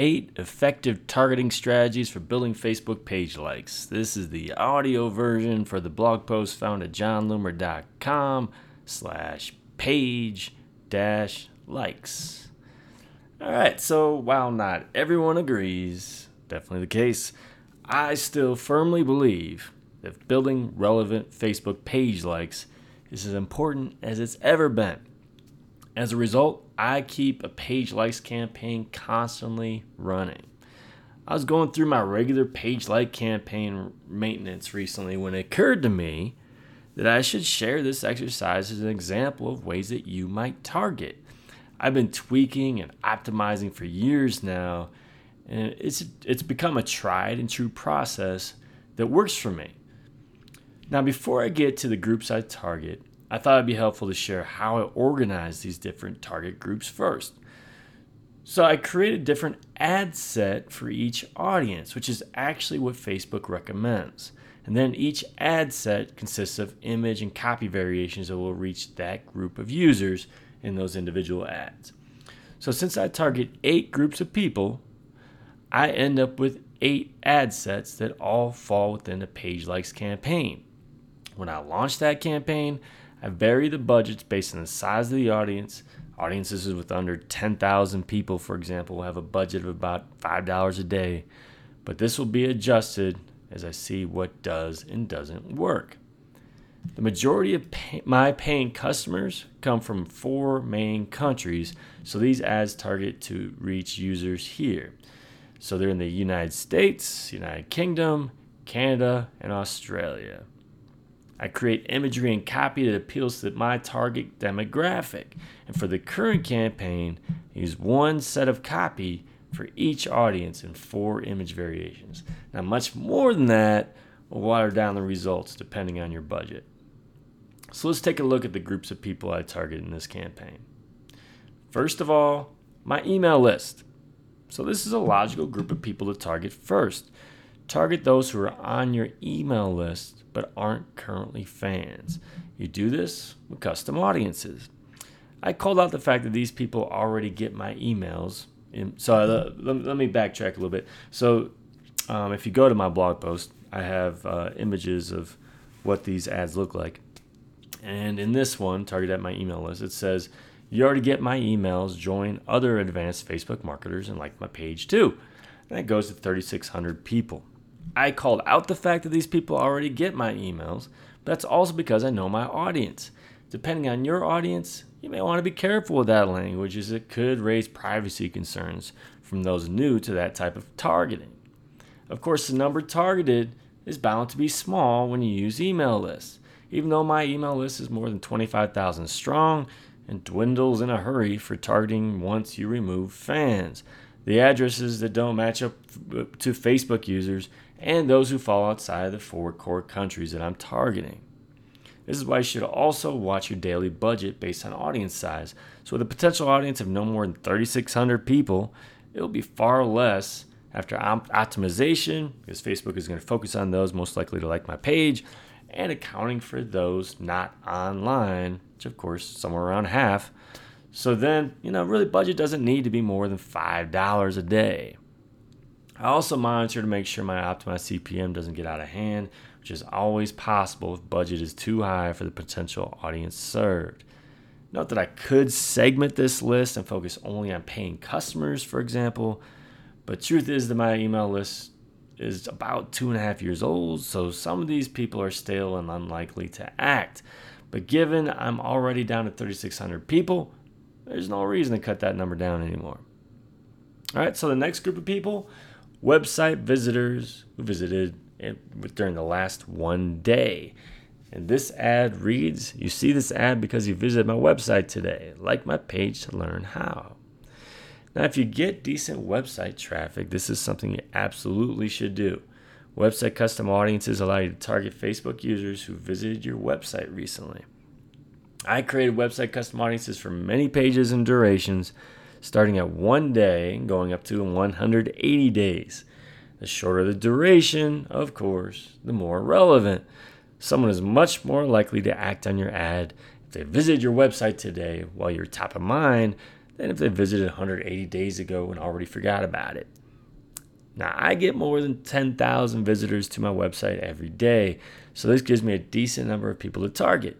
eight effective targeting strategies for building Facebook page likes. This is the audio version for the blog post found at jonloomer.com slash page dash likes. All right, so while not everyone agrees, definitely the case, I still firmly believe that building relevant Facebook page likes is as important as it's ever been. As a result, I keep a page likes campaign constantly running. I was going through my regular page like campaign maintenance recently when it occurred to me that I should share this exercise as an example of ways that you might target. I've been tweaking and optimizing for years now, and it's it's become a tried and true process that works for me. Now, before I get to the groups I target, I thought it'd be helpful to share how I organize these different target groups first. So I created a different ad set for each audience, which is actually what Facebook recommends. And then each ad set consists of image and copy variations that will reach that group of users in those individual ads. So since I target eight groups of people, I end up with eight ad sets that all fall within a page likes campaign. When I launch that campaign, I vary the budgets based on the size of the audience. Audiences with under 10,000 people, for example, will have a budget of about $5 a day, but this will be adjusted as I see what does and doesn't work. The majority of pay- my paying customers come from four main countries, so these ads target to reach users here. So they're in the United States, United Kingdom, Canada, and Australia. I create imagery and copy that appeals to my target demographic. And for the current campaign, I use one set of copy for each audience and four image variations. Now, much more than that will water down the results depending on your budget. So let's take a look at the groups of people I target in this campaign. First of all, my email list. So this is a logical group of people to target first. Target those who are on your email list but aren't currently fans. You do this with custom audiences. I called out the fact that these people already get my emails. So uh, let, me backtrack a little bit. So um, if you go to my blog post, I have uh, images of what these ads look like. And in this one, target at my email list, it says, You already get my emails, join other advanced Facebook marketers, and like my page too. And that goes to 3,600 people. I called out the fact that these people already get my emails, but that's also because I know my audience. Depending on your audience, you may want to be careful with that language as it could raise privacy concerns from those new to that type of targeting. Of course, the number targeted is bound to be small when you use email lists, even though my email list is more than 25,000 strong and dwindles in a hurry for targeting once you remove fans. The addresses that don't match up to Facebook users and those who fall outside of the four core countries that I'm targeting. This is why you should also watch your daily budget based on audience size. So, with a potential audience of no more than 3,600 people, it will be far less after optimization because Facebook is going to focus on those most likely to like my page and accounting for those not online, which, of course, is somewhere around half. So, then, you know, really, budget doesn't need to be more than $5 a day. I also monitor to make sure my optimized CPM doesn't get out of hand, which is always possible if budget is too high for the potential audience served. Note that I could segment this list and focus only on paying customers, for example, but truth is that my email list is about two and a half years old, so some of these people are stale and unlikely to act. But given I'm already down to 3,600 people, there's no reason to cut that number down anymore. All right, so the next group of people website visitors who visited during the last one day. And this ad reads You see this ad because you visited my website today. Like my page to learn how. Now, if you get decent website traffic, this is something you absolutely should do. Website custom audiences allow you to target Facebook users who visited your website recently. I created website custom audiences for many pages and durations starting at one day and going up to 180 days. The shorter the duration, of course, the more relevant. Someone is much more likely to act on your ad if they visit your website today while you're top of mind than if they visited 180 days ago and already forgot about it. Now, I get more than 10,000 visitors to my website every day, so this gives me a decent number of people to target.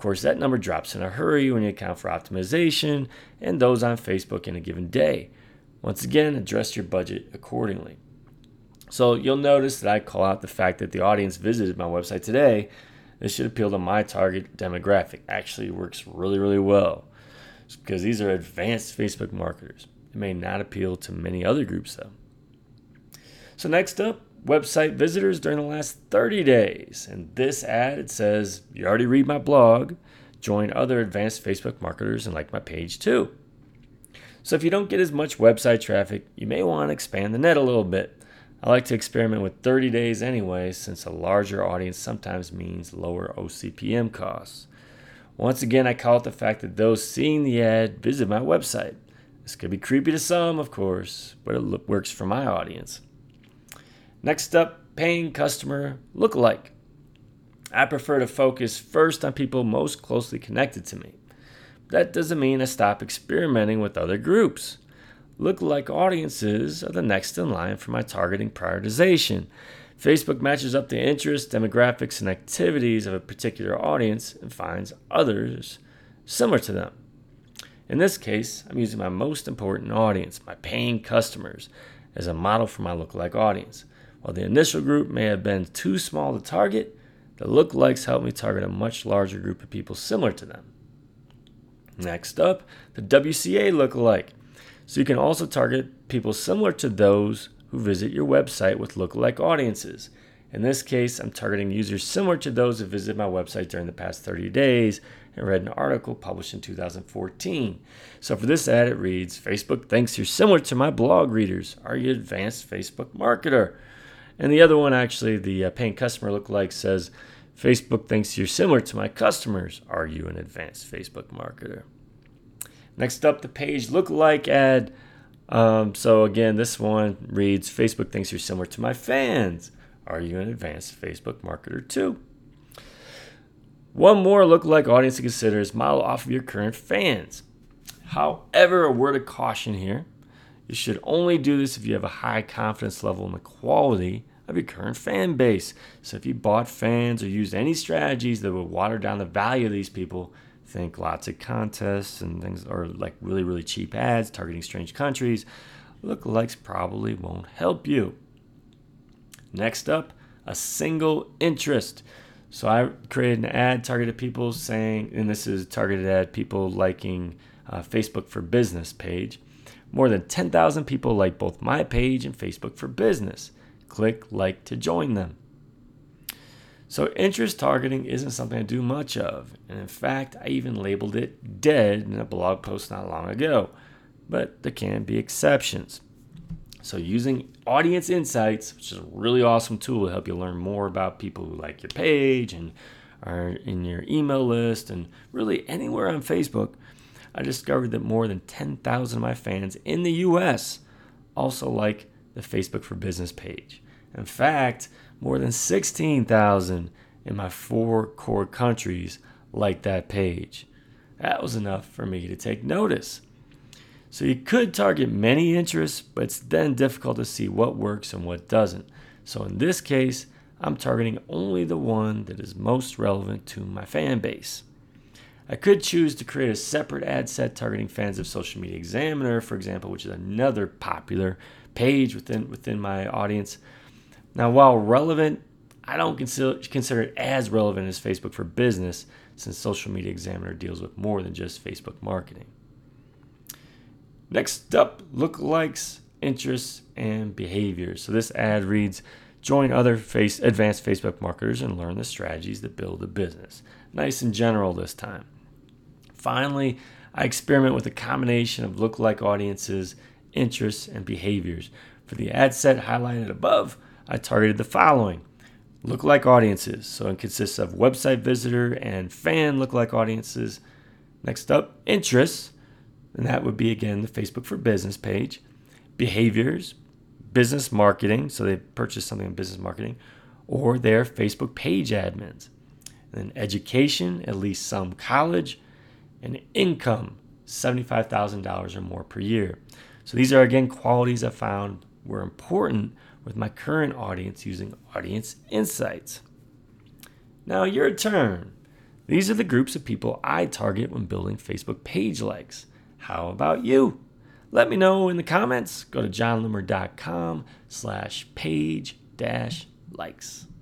Of course, that number drops in a hurry when you account for optimization and those on Facebook in a given day. Once again, address your budget accordingly. So you'll notice that I call out the fact that the audience visited my website today. This should appeal to my target demographic. Actually works really, really well because these are advanced Facebook marketers. It may not appeal to many other groups though. So next up, website visitors during the last 30 days. And this ad it says, "You already read my blog, join other advanced Facebook marketers and like my page too." So if you don't get as much website traffic, you may want to expand the net a little bit. I like to experiment with 30 days anyway, since a larger audience sometimes means lower OCPM costs. Once again, I call it the fact that those seeing the ad visit my website. This could be creepy to some, of course, but it works for my audience. Next up, paying customer lookalike. I prefer to focus first on people most closely connected to me. That doesn't mean I stop experimenting with other groups. Lookalike audiences are the next in line for my targeting prioritization. Facebook matches up the interests, demographics, and activities of a particular audience and finds others similar to them. In this case, I'm using my most important audience, my paying customers, as a model for my lookalike audience. While the initial group may have been too small to target, the lookalikes help me target a much larger group of people similar to them. Next up, the WCA lookalike. So you can also target people similar to those who visit your website with lookalike audiences. In this case, I'm targeting users similar to those who visited my website during the past 30 days and read an article published in 2014. So for this ad, it reads Facebook thinks you're similar to my blog readers. Are you an advanced Facebook marketer? And the other one, actually, the uh, paying customer lookalike says, Facebook thinks you're similar to my customers. Are you an advanced Facebook marketer? Next up, the page lookalike ad. Um, so again, this one reads, Facebook thinks you're similar to my fans. Are you an advanced Facebook marketer too? One more lookalike audience to consider is model off of your current fans. However, a word of caution here. You should only do this if you have a high confidence level in the quality of your current fan base. So if you bought fans or used any strategies that would water down the value of these people, think lots of contests and things, or like really, really cheap ads targeting strange countries, lookalikes probably won't help you. Next up, a single interest. So I created an ad targeted people saying, and this is targeted at people liking uh, Facebook for Business page. More than 10,000 people like both my page and Facebook for Business. Click like to join them. So, interest targeting isn't something I do much of. And in fact, I even labeled it dead in a blog post not long ago. But there can be exceptions. So, using Audience Insights, which is a really awesome tool to help you learn more about people who like your page and are in your email list and really anywhere on Facebook, I discovered that more than 10,000 of my fans in the US also like the Facebook for Business page. In fact, more than 16,000 in my four core countries like that page. That was enough for me to take notice. So you could target many interests, but it's then difficult to see what works and what doesn't. So in this case, I'm targeting only the one that is most relevant to my fan base. I could choose to create a separate ad set targeting fans of Social Media Examiner, for example, which is another popular page within within my audience. Now, while relevant, I don't consider consider it as relevant as Facebook for Business, since Social Media Examiner deals with more than just Facebook marketing. Next up, lookalikes, interests, and behaviors. So this ad reads Join other face, advanced Facebook marketers and learn the strategies that build a business. Nice and general this time. Finally, I experiment with a combination of lookalike audiences interests, and behaviors. For the ad set highlighted above, I targeted the following lookalike audiences. So it consists of website visitor and fan lookalike audiences. Next up, interests, and that would be again the Facebook for Business page. Behaviors, business marketing, so they purchase something in business marketing, or they're Facebook page admins. And then education, at least some college, and income, $75,000 or more per year. So these are again qualities I found were important with my current audience using Audience Insights. Now, your turn. These are the groups of people I target when building Facebook page likes. How about you? Let me know in the comments. Go to jonloomer.com slash page dash likes.